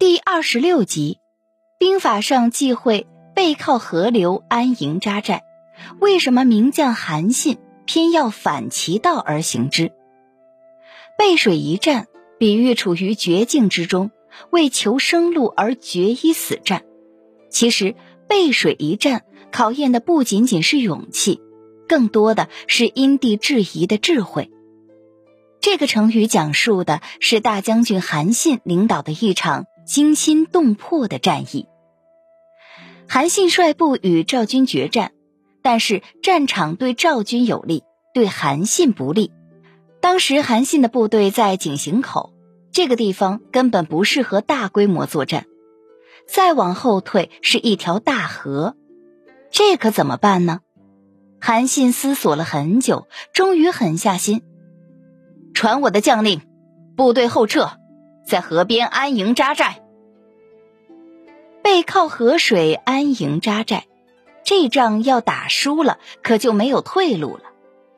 第二十六集，兵法上忌讳背靠河流安营扎寨，为什么名将韩信偏要反其道而行之？背水一战，比喻处于绝境之中，为求生路而决一死战。其实，背水一战考验的不仅仅是勇气，更多的是因地制宜的智慧。这个成语讲述的是大将军韩信领导的一场。惊心动魄的战役，韩信率部与赵军决战，但是战场对赵军有利，对韩信不利。当时韩信的部队在井陉口这个地方，根本不适合大规模作战。再往后退是一条大河，这可怎么办呢？韩信思索了很久，终于狠下心，传我的将令，部队后撤。在河边安营扎寨，背靠河水安营扎寨，这仗要打输了，可就没有退路了。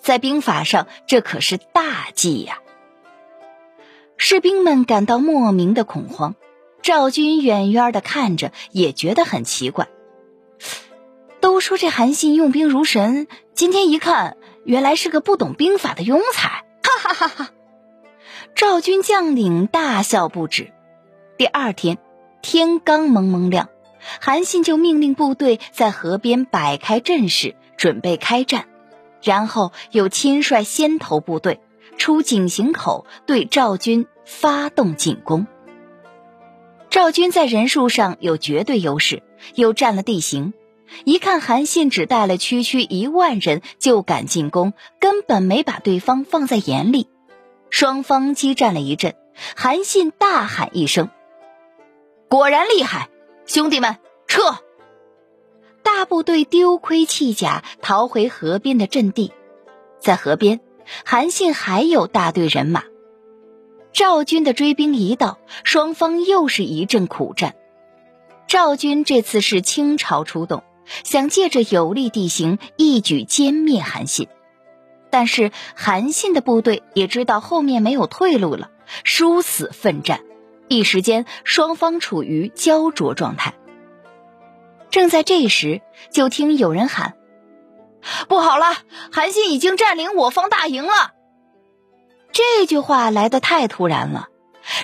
在兵法上，这可是大忌呀！士兵们感到莫名的恐慌，赵军远远的看着，也觉得很奇怪。都说这韩信用兵如神，今天一看，原来是个不懂兵法的庸才！哈哈哈哈。赵军将领大笑不止。第二天，天刚蒙蒙亮，韩信就命令部队在河边摆开阵势，准备开战。然后又亲率先头部队出井陉口，对赵军发动进攻。赵军在人数上有绝对优势，又占了地形。一看韩信只带了区区一万人就敢进攻，根本没把对方放在眼里。双方激战了一阵，韩信大喊一声：“果然厉害，兄弟们，撤！”大部队丢盔弃甲，逃回河边的阵地。在河边，韩信还有大队人马。赵军的追兵一到，双方又是一阵苦战。赵军这次是倾巢出动，想借着有利地形一举歼灭韩信。但是韩信的部队也知道后面没有退路了，殊死奋战，一时间双方处于焦灼状态。正在这时，就听有人喊：“不好了，韩信已经占领我方大营了！”这句话来得太突然了，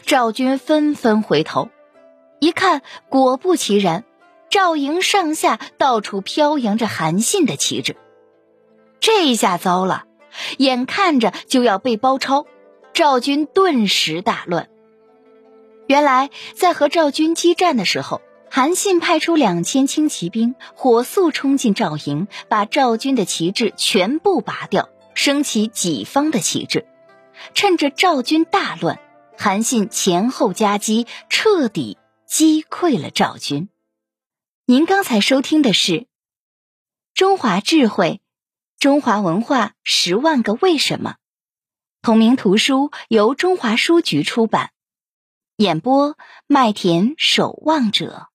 赵军纷纷回头，一看，果不其然，赵营上下到处飘扬着韩信的旗帜，这一下糟了。眼看着就要被包抄，赵军顿时大乱。原来在和赵军激战的时候，韩信派出两千轻骑兵火速冲进赵营，把赵军的旗帜全部拔掉，升起己方的旗帜。趁着赵军大乱，韩信前后夹击，彻底击溃了赵军。您刚才收听的是《中华智慧》。中华文化十万个为什么，同名图书由中华书局出版，演播麦田守望者。